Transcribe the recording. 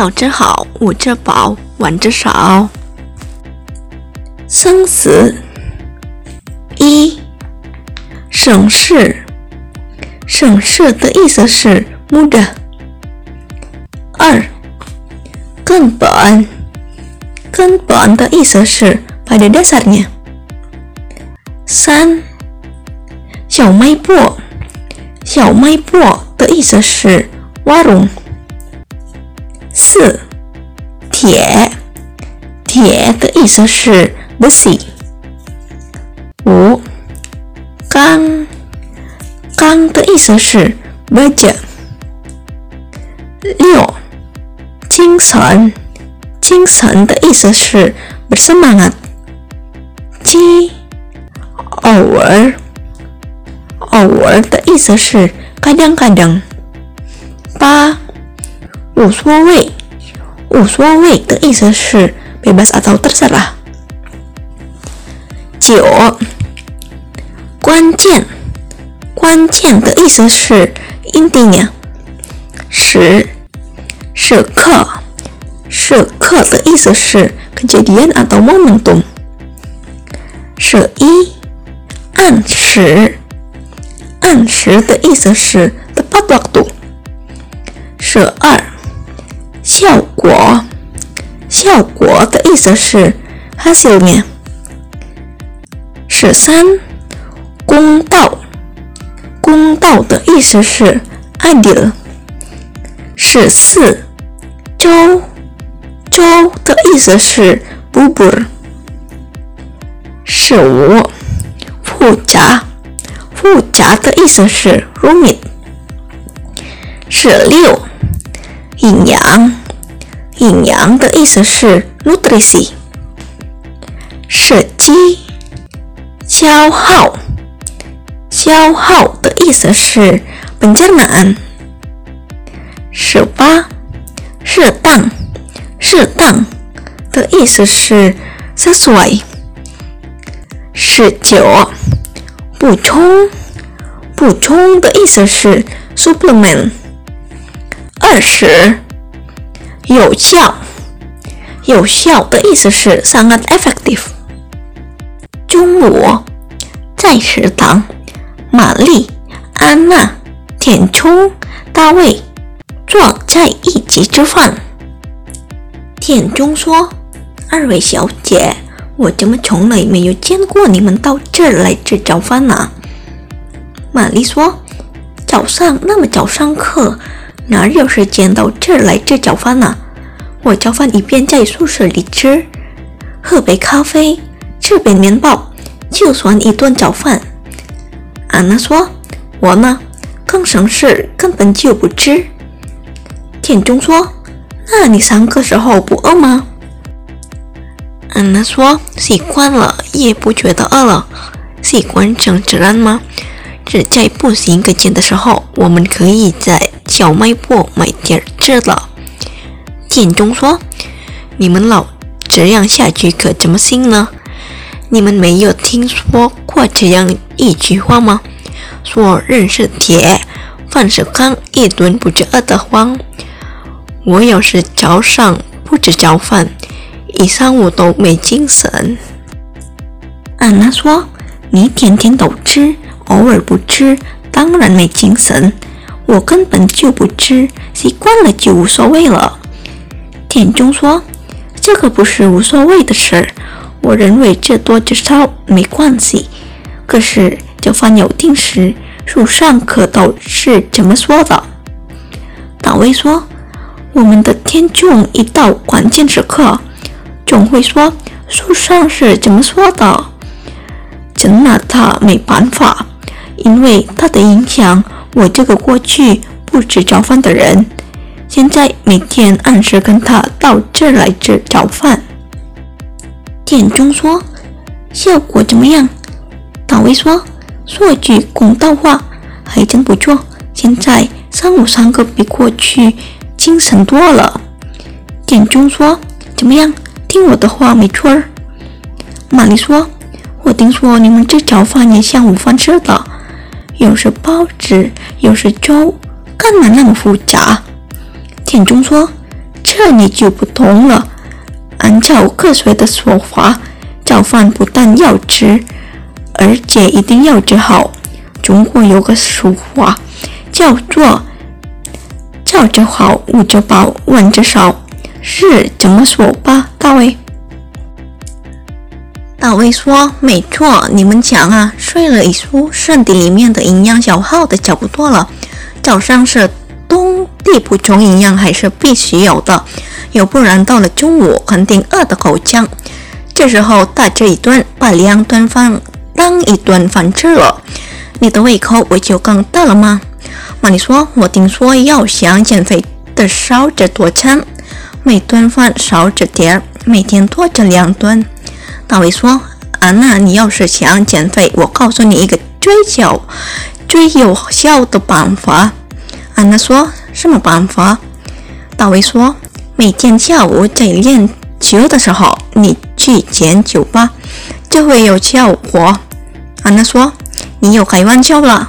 早吃好，午吃饱，晚吃少。生死一，省事。省事的意思是 m u d。二，根本。根本的意思是 pada dasarnya。三，小卖部。小卖部的意思是 warung。四，铁。铁的意思是 besi。五，钢。钢的意思是 baja。六，精神。精神的意思是 bersemangat。七，偶尔。偶尔的意思是 kadang-kadang。八，无所谓。无所谓的意思是 bebas atau terserah。九，关键。关键的意思是 intinya。十，时刻。时刻的意思是 kejadian atau momentum。十一，按时。按时的意思是 tepat waktu。十二，效果。效果的意思是 hasilnya。十三，公道。公道的意思是 adil。十四，周。周的意思是 bubur。十五，复杂。复杂的意思是 rumit。十六，阴阳。营养的意思是 nutrisi。十七，消耗。消耗的意思是 pencernaan。十八，适当。适当的意思是 sesuai。十九，补充。补充的意思是 supplement。二十，有效。有效的意思是 sangat effective。中午，在食堂，玛丽、安娜、填充、大卫坐在一起吃饭。田中说：“二位小姐，我怎么从来没有见过你们到这儿来吃早饭呢？”玛丽说：“早上那么早上课，哪有时间到这儿来吃早饭呢？我早饭一边在宿舍里吃，喝杯咖啡，吃杯面包，就算一顿早饭。”安娜说：“我呢，更省事，根本就不吃。”田中说。那你上课时候不饿吗？安娜说：“习惯了，也不觉得饿了。习惯成自然吗？只在步行跟前的时候，我们可以在小卖部买点吃的。”田中说：“你们老这样下去可怎么行呢？你们没有听说过这样一句话吗？说人是铁，饭是钢，一顿不吃饿得慌。”我要是早上不吃早饭，一上午都没精神。安娜说：“你天天都吃，偶尔不吃，当然没精神。我根本就不吃，习惯了就无所谓了。”田中说：“这个不是无所谓的事儿，我认为这多这少没关系。可是早饭有定时，书上可都是这么说的。”大卫说。我们的天中一到关键时刻，总会说书上是怎么说的，真拿他没办法，因为他的影响，我这个过去不吃早饭的人，现在每天按时跟他到这儿来吃早饭。田中说：“效果怎么样？”大卫说：“说句公道话，还真不错。现在上午上课比过去。”精神多了，田中说：“怎么样？听我的话没错儿。”玛丽说：“我听说你们这早饭也像午饭似的，又是包子，又是粥，干嘛那么复杂？”田中说：“这你就不同了。按照科学的说法，早饭不但要吃，而且一定要吃好。中国有个俗话，叫做“早着好，午着饱，晚着少”，是怎么说吧，大卫？大卫说：“没错，你们讲啊，睡了一宿，身体里面的营养消耗的差不多了。早上是地补充营养还是必须有的，要不然到了中午肯定饿得够呛。这时候大吃一顿，把两顿饭当一顿饭吃了，你的胃口不就更大了吗？”玛丽说：“我听说要想减肥的少吃多餐，每顿饭少吃点，每天多吃两顿。”大卫说：“安娜，你要是想减肥，我告诉你一个最小、最有效的办法。”安娜说：“什么办法？”大卫说：“每天下午在练球的时候，你去捡球吧，就会有效果。”安娜说：“你又开玩笑了。”